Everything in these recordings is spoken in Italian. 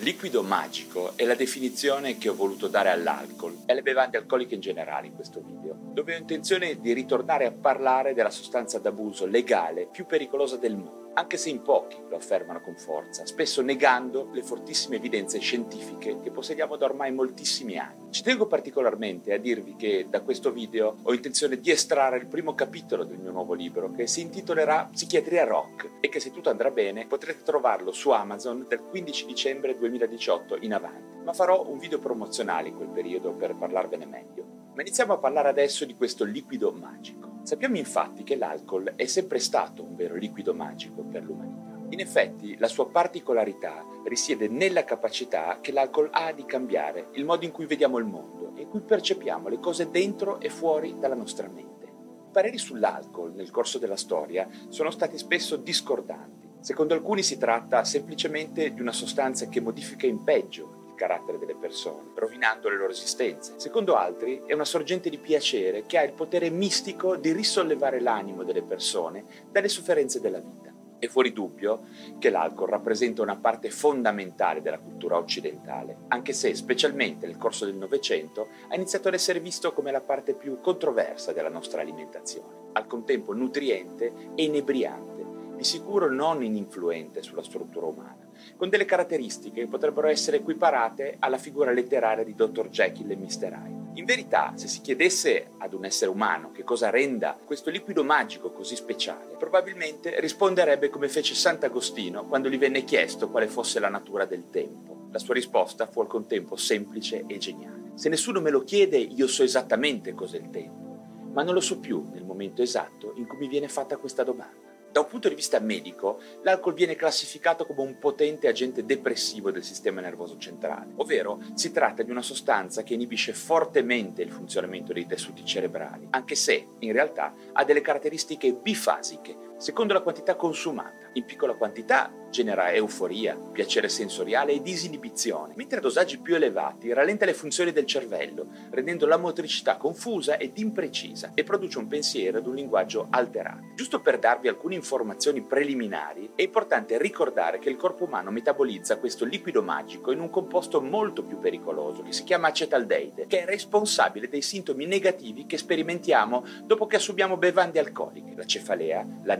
Liquido magico è la definizione che ho voluto dare all'alcol e alle bevande alcoliche in generale in questo video, dove ho intenzione di ritornare a parlare della sostanza d'abuso legale più pericolosa del mondo anche se in pochi lo affermano con forza, spesso negando le fortissime evidenze scientifiche che possediamo da ormai moltissimi anni. Ci tengo particolarmente a dirvi che da questo video ho intenzione di estrarre il primo capitolo del mio nuovo libro che si intitolerà Psichiatria Rock e che se tutto andrà bene potrete trovarlo su Amazon dal 15 dicembre 2018 in avanti. Ma farò un video promozionale in quel periodo per parlarvene meglio. Ma iniziamo a parlare adesso di questo liquido magico. Sappiamo infatti che l'alcol è sempre stato un vero liquido magico per l'umanità. In effetti, la sua particolarità risiede nella capacità che l'alcol ha di cambiare il modo in cui vediamo il mondo e in cui percepiamo le cose dentro e fuori dalla nostra mente. I pareri sull'alcol nel corso della storia sono stati spesso discordanti. Secondo alcuni si tratta semplicemente di una sostanza che modifica in peggio carattere delle persone, rovinando le loro esistenze. Secondo altri è una sorgente di piacere che ha il potere mistico di risollevare l'animo delle persone dalle sofferenze della vita. È fuori dubbio che l'alcol rappresenta una parte fondamentale della cultura occidentale, anche se, specialmente nel corso del Novecento, ha iniziato ad essere visto come la parte più controversa della nostra alimentazione, al contempo nutriente e inebriante, di sicuro non ininfluente sulla struttura umana con delle caratteristiche che potrebbero essere equiparate alla figura letteraria di Dr. Jekyll e Mr. Hyde. In verità, se si chiedesse ad un essere umano che cosa renda questo liquido magico così speciale, probabilmente risponderebbe come fece Sant'Agostino quando gli venne chiesto quale fosse la natura del tempo. La sua risposta fu al contempo semplice e geniale. Se nessuno me lo chiede, io so esattamente cos'è il tempo, ma non lo so più nel momento esatto in cui mi viene fatta questa domanda. Da un punto di vista medico, l'alcol viene classificato come un potente agente depressivo del sistema nervoso centrale, ovvero si tratta di una sostanza che inibisce fortemente il funzionamento dei tessuti cerebrali, anche se in realtà ha delle caratteristiche bifasiche secondo la quantità consumata. In piccola quantità genera euforia, piacere sensoriale e disinibizione, mentre a dosaggi più elevati rallenta le funzioni del cervello, rendendo la motricità confusa ed imprecisa e produce un pensiero ed un linguaggio alterato. Giusto per darvi alcune informazioni preliminari, è importante ricordare che il corpo umano metabolizza questo liquido magico in un composto molto più pericoloso che si chiama acetaldeide, che è responsabile dei sintomi negativi che sperimentiamo dopo che assumiamo bevande alcoliche, la cefalea, la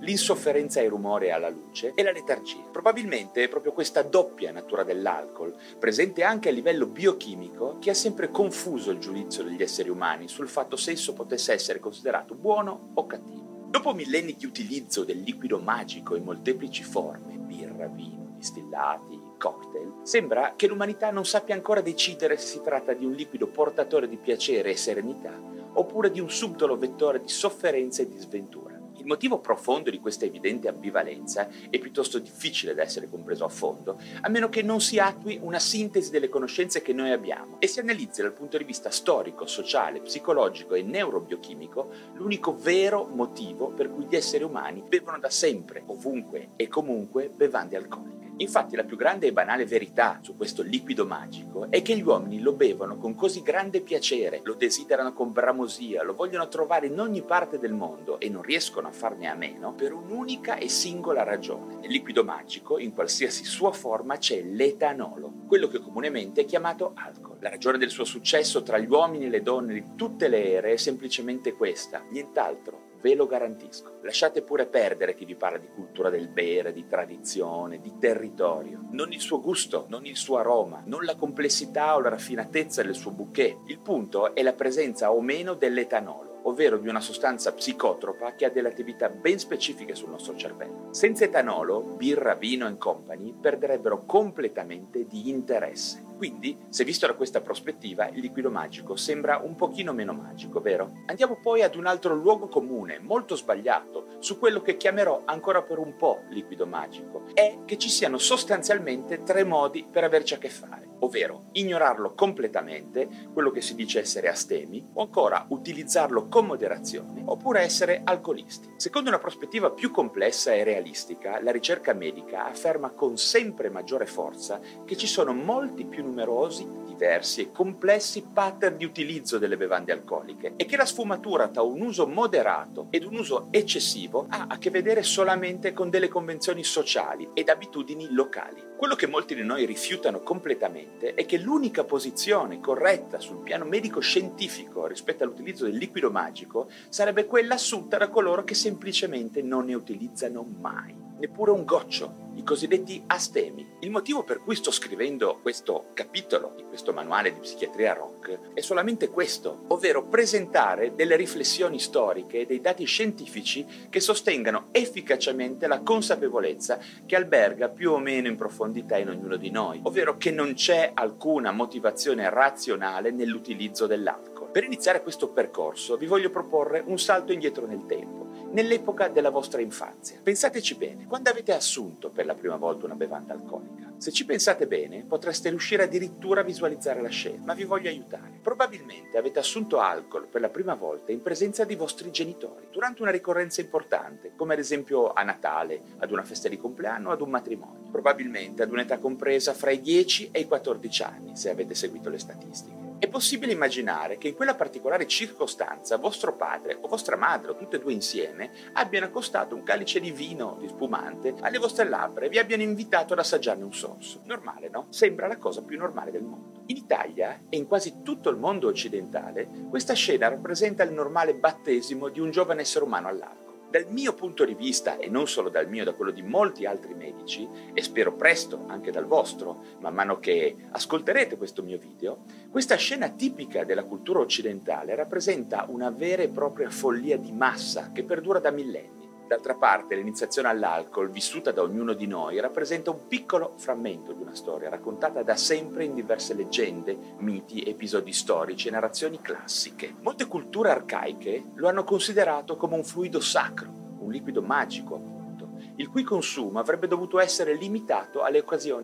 l'insofferenza ai rumori e alla luce e la letargia. Probabilmente è proprio questa doppia natura dell'alcol, presente anche a livello biochimico, che ha sempre confuso il giudizio degli esseri umani sul fatto se esso potesse essere considerato buono o cattivo. Dopo millenni di utilizzo del liquido magico in molteplici forme, birra, vino, distillati, cocktail, sembra che l'umanità non sappia ancora decidere se si tratta di un liquido portatore di piacere e serenità oppure di un subdolo vettore di sofferenza e di sventura motivo profondo di questa evidente ambivalenza è piuttosto difficile da essere compreso a fondo, a meno che non si attui una sintesi delle conoscenze che noi abbiamo e si analizzi dal punto di vista storico, sociale, psicologico e neurobiochimico l'unico vero motivo per cui gli esseri umani bevono da sempre, ovunque e comunque bevande alcoliche. Infatti la più grande e banale verità su questo liquido magico è che gli uomini lo bevono con così grande piacere, lo desiderano con bramosia, lo vogliono trovare in ogni parte del mondo e non riescono a farne a meno per un'unica e singola ragione. Nel liquido magico, in qualsiasi sua forma, c'è l'etanolo, quello che comunemente è chiamato alcol. La ragione del suo successo tra gli uomini e le donne di tutte le ere è semplicemente questa, nient'altro ve lo garantisco. Lasciate pure perdere chi vi parla di cultura del bere, di tradizione, di territorio. Non il suo gusto, non il suo aroma, non la complessità o la raffinatezza del suo bouquet. Il punto è la presenza o meno dell'etanolo ovvero di una sostanza psicotropa che ha delle attività ben specifiche sul nostro cervello. Senza etanolo, birra, vino e compagni perderebbero completamente di interesse. Quindi, se visto da questa prospettiva, il liquido magico sembra un pochino meno magico, vero? Andiamo poi ad un altro luogo comune, molto sbagliato, su quello che chiamerò ancora per un po' liquido magico, è che ci siano sostanzialmente tre modi per averci a che fare, ovvero ignorarlo completamente, quello che si dice essere astemi, o ancora utilizzarlo con moderazione, oppure essere alcolisti. Secondo una prospettiva più complessa e realistica, la ricerca medica afferma con sempre maggiore forza che ci sono molti più numerosi, diversi e complessi pattern di utilizzo delle bevande alcoliche e che la sfumatura tra un uso moderato ed un uso eccessivo ha a che vedere solamente con delle convenzioni sociali ed abitudini locali. Quello che molti di noi rifiutano completamente è che l'unica posizione corretta sul piano medico-scientifico rispetto all'utilizzo del liquido magico sarebbe quella assunta da coloro che semplicemente non ne utilizzano mai, neppure un goccio i cosiddetti astemi. Il motivo per cui sto scrivendo questo capitolo di questo manuale di psichiatria rock è solamente questo, ovvero presentare delle riflessioni storiche e dei dati scientifici che sostengano efficacemente la consapevolezza che alberga più o meno in profondità in ognuno di noi, ovvero che non c'è alcuna motivazione razionale nell'utilizzo dell'alcol. Per iniziare questo percorso vi voglio proporre un salto indietro nel tempo nell'epoca della vostra infanzia. Pensateci bene, quando avete assunto per la prima volta una bevanda alcolica? Se ci pensate bene, potreste riuscire addirittura a visualizzare la scena, ma vi voglio aiutare. Probabilmente avete assunto alcol per la prima volta in presenza di vostri genitori, durante una ricorrenza importante, come ad esempio a Natale, ad una festa di compleanno o ad un matrimonio. Probabilmente ad un'età compresa fra i 10 e i 14 anni, se avete seguito le statistiche. È possibile immaginare che in quella particolare circostanza vostro padre o vostra madre, o tutte e due insieme, abbiano accostato un calice di vino, di spumante, alle vostre labbra e vi abbiano invitato ad assaggiarne un sorso. Normale, no? Sembra la cosa più normale del mondo. In Italia e in quasi tutto il mondo occidentale, questa scena rappresenta il normale battesimo di un giovane essere umano all'alcol. Dal mio punto di vista, e non solo dal mio, da quello di molti altri medici, e spero presto anche dal vostro, man mano che ascolterete questo mio video, questa scena tipica della cultura occidentale rappresenta una vera e propria follia di massa che perdura da millenni. D'altra parte, l'iniziazione all'alcol, vissuta da ognuno di noi, rappresenta un piccolo frammento di una storia raccontata da sempre in diverse leggende, miti, episodi storici e narrazioni classiche. Molte culture arcaiche lo hanno considerato come un fluido sacro, un liquido magico, appunto, il cui consumo avrebbe dovuto essere limitato alle occasioni.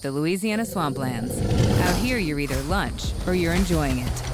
The Louisiana Swamplands. Out here, you're either lunch or you're enjoying it.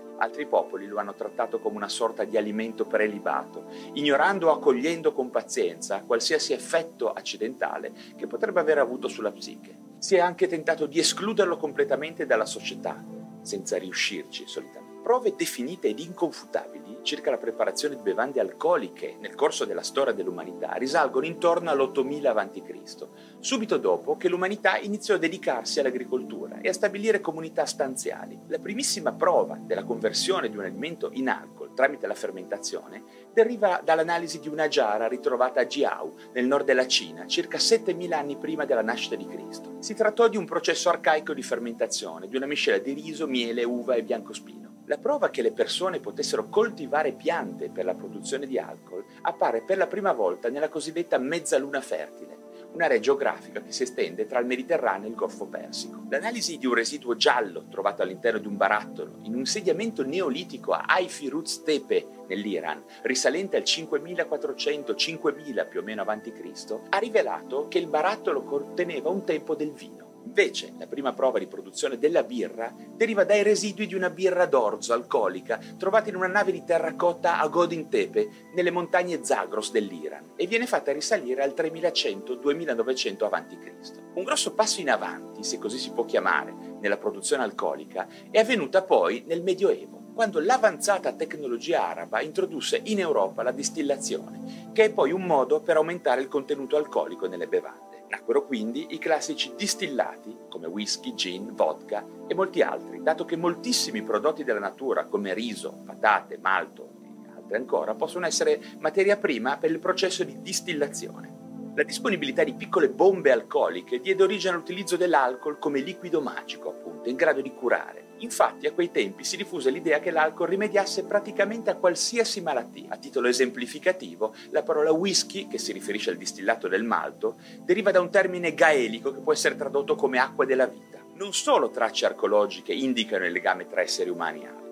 Altri popoli lo hanno trattato come una sorta di alimento prelibato, ignorando o accogliendo con pazienza qualsiasi effetto accidentale che potrebbe aver avuto sulla psiche. Si è anche tentato di escluderlo completamente dalla società, senza riuscirci solitamente. Prove definite ed inconfutabili circa la preparazione di bevande alcoliche nel corso della storia dell'umanità risalgono intorno all'8000 a.C., subito dopo che l'umanità iniziò a dedicarsi all'agricoltura e a stabilire comunità stanziali. La primissima prova della conversione di un alimento in alcol tramite la fermentazione deriva dall'analisi di una giara ritrovata a Jiao, nel nord della Cina, circa 7000 anni prima della nascita di Cristo. Si trattò di un processo arcaico di fermentazione, di una miscela di riso, miele, uva e biancospino. La prova che le persone potessero coltivare piante per la produzione di alcol appare per la prima volta nella cosiddetta mezzaluna fertile, un'area geografica che si estende tra il Mediterraneo e il Golfo Persico. L'analisi di un residuo giallo trovato all'interno di un barattolo in un insediamento neolitico a Haifi-Ruz Tepe nell'Iran, risalente al 5400-5000 più o meno avanti Cristo, ha rivelato che il barattolo conteneva un tempo del vino. Invece, la prima prova di produzione della birra deriva dai residui di una birra d'orzo alcolica trovata in una nave di terracotta a Godin Tepe, nelle montagne Zagros dell'Iran, e viene fatta risalire al 3100-2900 a.C. Un grosso passo in avanti, se così si può chiamare, nella produzione alcolica è avvenuta poi nel Medioevo quando l'avanzata tecnologia araba introdusse in Europa la distillazione, che è poi un modo per aumentare il contenuto alcolico nelle bevande. Nacquero quindi i classici distillati come whisky, gin, vodka e molti altri, dato che moltissimi prodotti della natura come riso, patate, malto e altri ancora possono essere materia prima per il processo di distillazione. La disponibilità di piccole bombe alcoliche diede origine all'utilizzo dell'alcol come liquido magico, appunto, in grado di curare. Infatti a quei tempi si diffuse l'idea che l'alcol rimediasse praticamente a qualsiasi malattia. A titolo esemplificativo, la parola whisky, che si riferisce al distillato del malto, deriva da un termine gaelico che può essere tradotto come acqua della vita. Non solo tracce archeologiche indicano il legame tra esseri umani e alcol,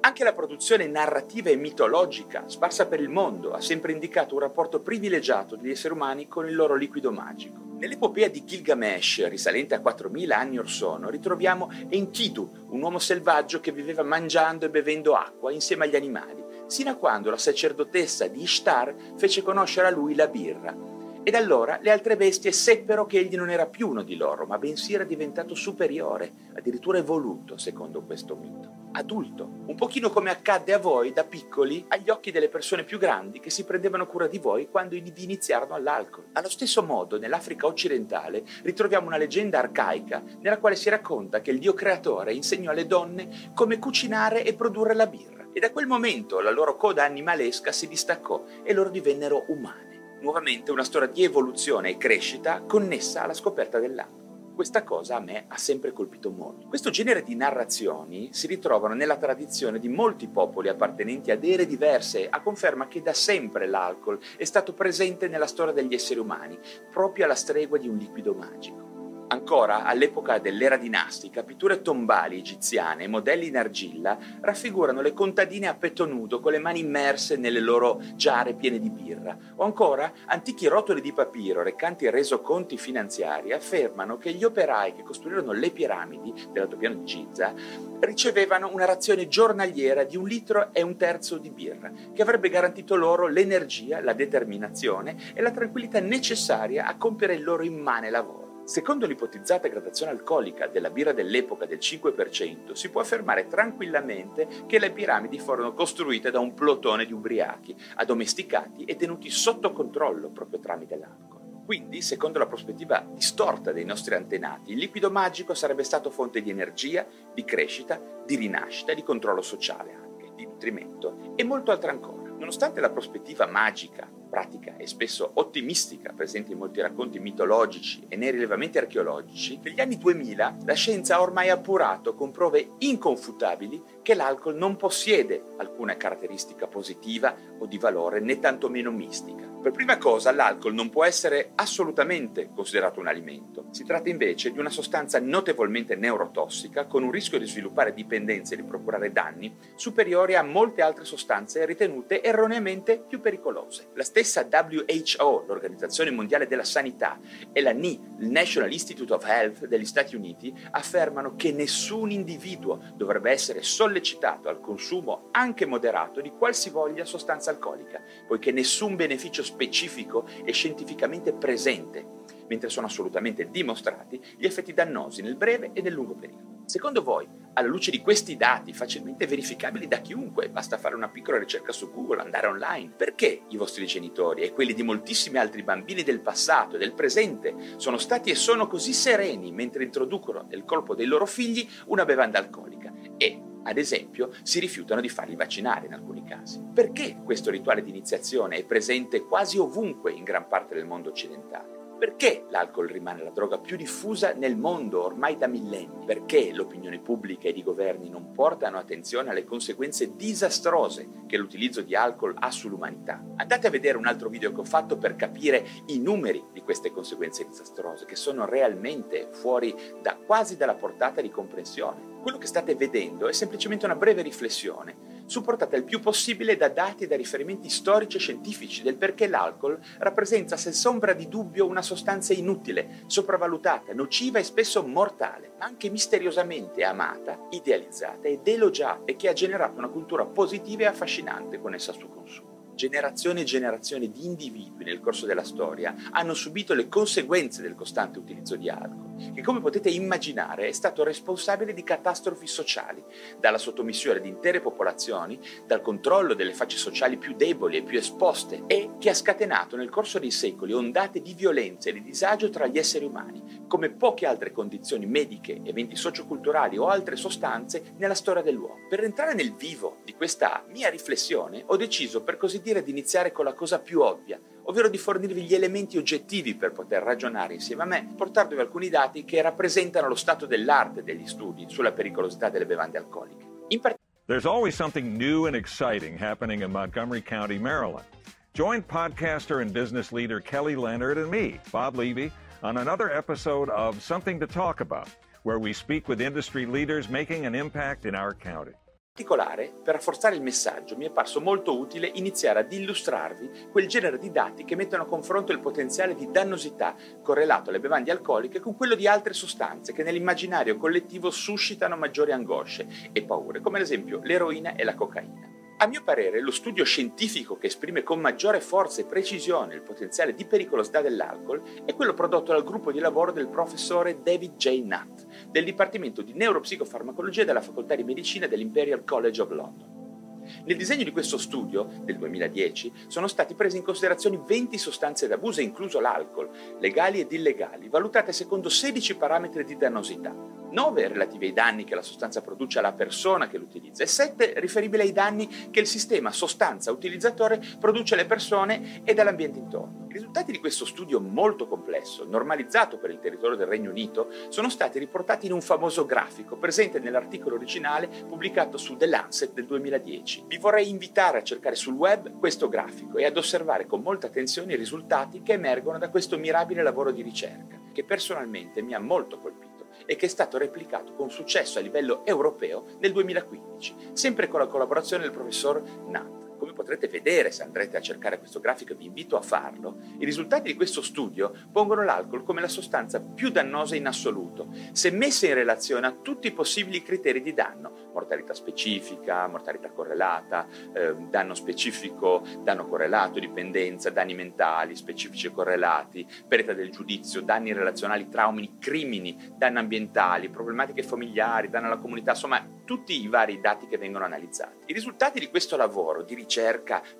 anche la produzione narrativa e mitologica, sparsa per il mondo, ha sempre indicato un rapporto privilegiato degli esseri umani con il loro liquido magico. Nell'epopea di Gilgamesh, risalente a 4.000 anni or sono, ritroviamo Enkidu, un uomo selvaggio che viveva mangiando e bevendo acqua insieme agli animali, sino a quando la sacerdotessa di Ishtar fece conoscere a lui la birra. Ed allora le altre bestie seppero che egli non era più uno di loro, ma bensì era diventato superiore, addirittura evoluto, secondo questo mito adulto, un pochino come accadde a voi da piccoli agli occhi delle persone più grandi che si prendevano cura di voi quando vi iniziarono all'alcol. Allo stesso modo, nell'Africa occidentale ritroviamo una leggenda arcaica nella quale si racconta che il dio creatore insegnò alle donne come cucinare e produrre la birra. E da quel momento la loro coda animalesca si distaccò e loro divennero umane. Nuovamente una storia di evoluzione e crescita connessa alla scoperta dell'acqua. Questa cosa a me ha sempre colpito molto. Questo genere di narrazioni si ritrovano nella tradizione di molti popoli appartenenti ad ere diverse, a conferma che da sempre l'alcol è stato presente nella storia degli esseri umani, proprio alla stregua di un liquido magico. Ancora, all'epoca dell'era dinastica, pitture tombali egiziane e modelli in argilla raffigurano le contadine a petto nudo con le mani immerse nelle loro giare piene di birra. O ancora, antichi rotoli di papiro recanti resoconti finanziari affermano che gli operai che costruirono le piramidi dell'altopiano di Giza ricevevano una razione giornaliera di un litro e un terzo di birra, che avrebbe garantito loro l'energia, la determinazione e la tranquillità necessaria a compiere il loro immane lavoro. Secondo l'ipotizzata gradazione alcolica della birra dell'epoca del 5%, si può affermare tranquillamente che le piramidi furono costruite da un plotone di ubriachi, addomesticati e tenuti sotto controllo proprio tramite l'alcol. Quindi, secondo la prospettiva distorta dei nostri antenati, il liquido magico sarebbe stato fonte di energia, di crescita, di rinascita, di controllo sociale anche, di nutrimento e molto altro ancora. Nonostante la prospettiva magica pratica e spesso ottimistica presente in molti racconti mitologici e nei rilevamenti archeologici, negli anni 2000 la scienza ha ormai appurato con prove inconfutabili che l'alcol non possiede alcuna caratteristica positiva o di valore né tantomeno mistica. Per prima cosa, l'alcol non può essere assolutamente considerato un alimento. Si tratta invece di una sostanza notevolmente neurotossica con un rischio di sviluppare dipendenze e di procurare danni superiori a molte altre sostanze ritenute erroneamente più pericolose. La stessa WHO, l'Organizzazione Mondiale della Sanità, e la NI, il National Institute of Health degli Stati Uniti, affermano che nessun individuo dovrebbe essere sollecitato al consumo anche moderato di qualsivoglia sostanza alcolica, poiché nessun beneficio specifico è scientificamente presente, mentre sono assolutamente dimostrati gli effetti dannosi nel breve e nel lungo periodo. Secondo voi, alla luce di questi dati facilmente verificabili da chiunque, basta fare una piccola ricerca su Google, andare online, perché i vostri genitori e quelli di moltissimi altri bambini del passato e del presente sono stati e sono così sereni mentre introducono nel corpo dei loro figli una bevanda alcolica e ad esempio, si rifiutano di farli vaccinare in alcuni casi. Perché questo rituale di iniziazione è presente quasi ovunque in gran parte del mondo occidentale? Perché l'alcol rimane la droga più diffusa nel mondo ormai da millenni? Perché l'opinione pubblica ed i governi non portano attenzione alle conseguenze disastrose che l'utilizzo di alcol ha sull'umanità? Andate a vedere un altro video che ho fatto per capire i numeri di queste conseguenze disastrose, che sono realmente fuori da quasi dalla portata di comprensione. Quello che state vedendo è semplicemente una breve riflessione supportata il più possibile da dati e da riferimenti storici e scientifici del perché l'alcol rappresenta senza ombra di dubbio una sostanza inutile, sopravvalutata, nociva e spesso mortale, ma anche misteriosamente amata, idealizzata ed elogiata e che ha generato una cultura positiva e affascinante con essa al suo consumo generazioni e generazioni di individui nel corso della storia hanno subito le conseguenze del costante utilizzo di alcol che come potete immaginare è stato responsabile di catastrofi sociali, dalla sottomissione di intere popolazioni, dal controllo delle fasce sociali più deboli e più esposte e che ha scatenato nel corso dei secoli ondate di violenza e di disagio tra gli esseri umani, come poche altre condizioni mediche, eventi socioculturali o altre sostanze nella storia dell'uomo. Per entrare nel vivo di questa mia riflessione ho deciso per così dire di iniziare con la cosa più ovvia, ovvero di fornirvi gli elementi oggettivi per poter ragionare insieme a me, portarvi alcuni dati che rappresentano lo stato dell'arte degli studi sulla pericolosità delle bevande alcoliche. In part- There's always something new and exciting happening in Montgomery County, Maryland. Join podcaster and business leader Kelly Leonard and me, Bob Levy, on another episode of Something to Talk About, where we speak with industry leaders making an impact in our county particolare, per rafforzare il messaggio, mi è parso molto utile iniziare ad illustrarvi quel genere di dati che mettono a confronto il potenziale di dannosità correlato alle bevande alcoliche con quello di altre sostanze che nell'immaginario collettivo suscitano maggiori angosce e paure, come ad esempio l'eroina e la cocaina. A mio parere, lo studio scientifico che esprime con maggiore forza e precisione il potenziale di pericolosità dell'alcol è quello prodotto dal gruppo di lavoro del professore David J. Nutt del Dipartimento di Neuropsicofarmacologia della Facoltà di Medicina dell'Imperial College of London. Nel disegno di questo studio, del 2010, sono stati presi in considerazione 20 sostanze d'abuso, incluso l'alcol, legali ed illegali, valutate secondo 16 parametri di dannosità 9 relativi ai danni che la sostanza produce alla persona che l'utilizza e 7 riferibili ai danni che il sistema sostanza-utilizzatore produce alle persone e all'ambiente intorno. I risultati di questo studio molto complesso, normalizzato per il territorio del Regno Unito, sono stati riportati in un famoso grafico presente nell'articolo originale pubblicato su The Lancet del 2010. Vi vorrei invitare a cercare sul web questo grafico e ad osservare con molta attenzione i risultati che emergono da questo mirabile lavoro di ricerca, che personalmente mi ha molto colpito e che è stato replicato con successo a livello europeo nel 2015, sempre con la collaborazione del professor Nutt. Potrete vedere se andrete a cercare questo grafico, vi invito a farlo, i risultati di questo studio pongono l'alcol come la sostanza più dannosa in assoluto, se messa in relazione a tutti i possibili criteri di danno, mortalità specifica, mortalità correlata, eh, danno specifico, danno correlato, dipendenza, danni mentali specifici e correlati, perdita del giudizio, danni relazionali, traumi, crimini, danni ambientali, problematiche familiari, danni alla comunità, insomma tutti i vari dati che vengono analizzati. I risultati di questo lavoro di ricerca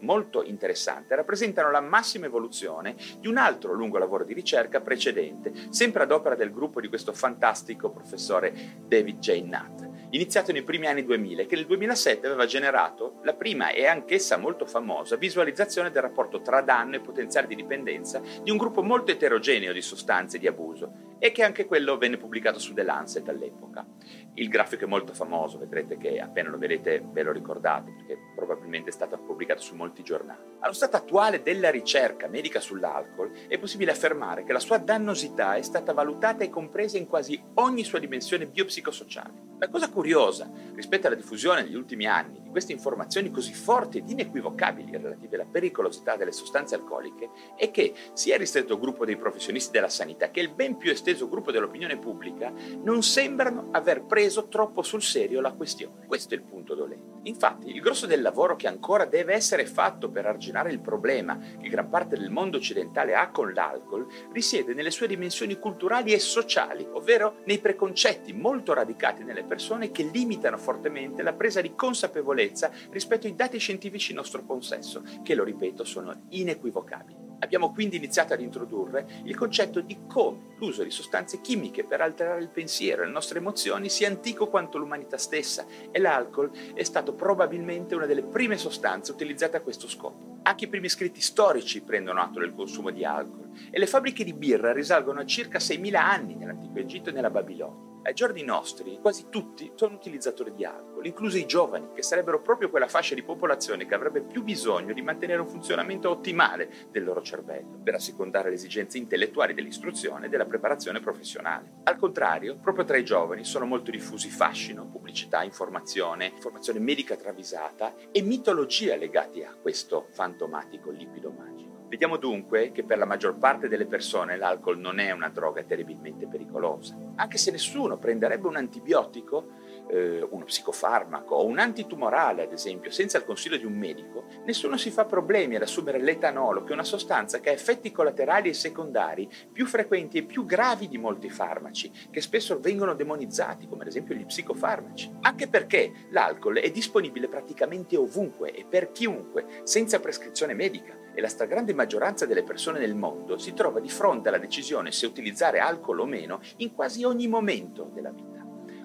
molto interessante rappresentano la massima evoluzione di un altro lungo lavoro di ricerca precedente, sempre ad opera del gruppo di questo fantastico professore David J. Nutt iniziato nei primi anni 2000 che nel 2007 aveva generato la prima e anch'essa molto famosa visualizzazione del rapporto tra danno e potenziale di dipendenza di un gruppo molto eterogeneo di sostanze di abuso e che anche quello venne pubblicato su The Lancet all'epoca. Il grafico è molto famoso, vedrete che appena lo vedete ve lo ricordate perché probabilmente è stato pubblicato su molti giornali. Allo stato attuale della ricerca medica sull'alcol è possibile affermare che la sua dannosità è stata valutata e compresa in quasi ogni sua dimensione biopsicosociale. La cosa curiosa rispetto alla diffusione negli ultimi anni di queste informazioni così forti ed inequivocabili relative alla pericolosità delle sostanze alcoliche è che sia il ristretto gruppo dei professionisti della sanità che il ben più esteso gruppo dell'opinione pubblica non sembrano aver preso troppo sul serio la questione. Questo è il punto dolente. Infatti, il grosso del lavoro che ancora deve essere fatto per arginare il problema che gran parte del mondo occidentale ha con l'alcol risiede nelle sue dimensioni culturali e sociali, ovvero nei preconcetti molto radicati nelle persone che limitano fortemente la presa di consapevolezza rispetto ai dati scientifici in nostro possesso, che, lo ripeto, sono inequivocabili. Abbiamo quindi iniziato ad introdurre il concetto di come l'uso di sostanze chimiche per alterare il pensiero e le nostre emozioni sia antico quanto l'umanità stessa e l'alcol è stato probabilmente una delle prime sostanze utilizzate a questo scopo. Anche i primi scritti storici prendono atto del consumo di alcol e le fabbriche di birra risalgono a circa 6.000 anni nell'antico Egitto e nella Babilonia. Ai giorni nostri quasi tutti sono utilizzatori di alcol, inclusi i giovani, che sarebbero proprio quella fascia di popolazione che avrebbe più bisogno di mantenere un funzionamento ottimale del loro cervello, per assecondare le esigenze intellettuali dell'istruzione e della preparazione professionale. Al contrario, proprio tra i giovani sono molto diffusi fascino, pubblicità, informazione, informazione medica travisata e mitologia legati a questo fantomatico liquido magico. Vediamo dunque che per la maggior parte delle persone l'alcol non è una droga terribilmente pericolosa. Anche se nessuno prenderebbe un antibiotico, eh, uno psicofarmaco o un antitumorale, ad esempio, senza il consiglio di un medico, nessuno si fa problemi ad assumere l'etanolo, che è una sostanza che ha effetti collaterali e secondari più frequenti e più gravi di molti farmaci, che spesso vengono demonizzati, come ad esempio gli psicofarmaci. Anche perché l'alcol è disponibile praticamente ovunque e per chiunque, senza prescrizione medica, e la stragrande maggioranza delle persone nel mondo si trova di fronte alla decisione se utilizzare alcol o meno in quasi ogni momento della vita.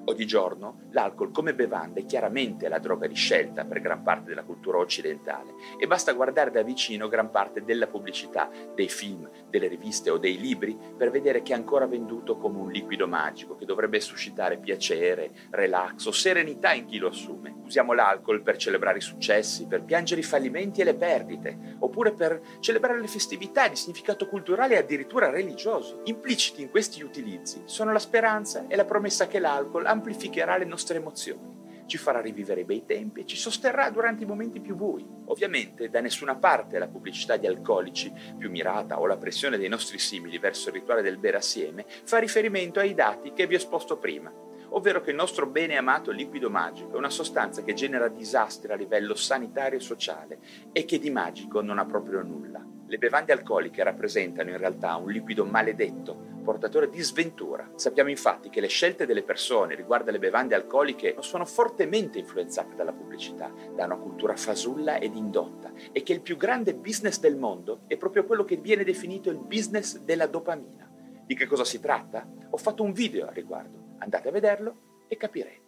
Oggigiorno l'alcol come bevanda è chiaramente la droga di scelta per gran parte della cultura occidentale e basta guardare da vicino gran parte della pubblicità, dei film, delle riviste o dei libri per vedere che è ancora venduto come un liquido magico che dovrebbe suscitare piacere, relax o serenità in chi lo assume. Usiamo l'alcol per celebrare i successi, per piangere i fallimenti e le perdite, oppure per celebrare le festività di significato culturale e addirittura religioso. Impliciti in questi utilizzi sono la speranza e la promessa che l'alcol amplificherà le nostre emozioni, ci farà rivivere i bei tempi e ci sosterrà durante i momenti più bui. Ovviamente da nessuna parte la pubblicità di alcolici più mirata o la pressione dei nostri simili verso il rituale del bere assieme fa riferimento ai dati che vi ho esposto prima, ovvero che il nostro bene amato liquido magico è una sostanza che genera disastri a livello sanitario e sociale e che di magico non ha proprio nulla. Le bevande alcoliche rappresentano in realtà un liquido maledetto, portatore di sventura. Sappiamo infatti che le scelte delle persone riguardo alle bevande alcoliche sono fortemente influenzate dalla pubblicità, da una cultura fasulla ed indotta e che il più grande business del mondo è proprio quello che viene definito il business della dopamina. Di che cosa si tratta? Ho fatto un video a riguardo, andate a vederlo e capirete.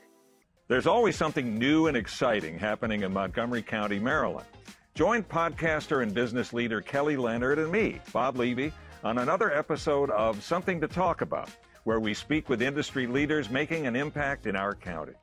There's always something new and exciting happening in Montgomery County, Maryland. Join podcaster and business leader Kelly Leonard and me, Bob Levy, on another episode of Something to Talk About, where we speak with industry leaders making an impact in our county.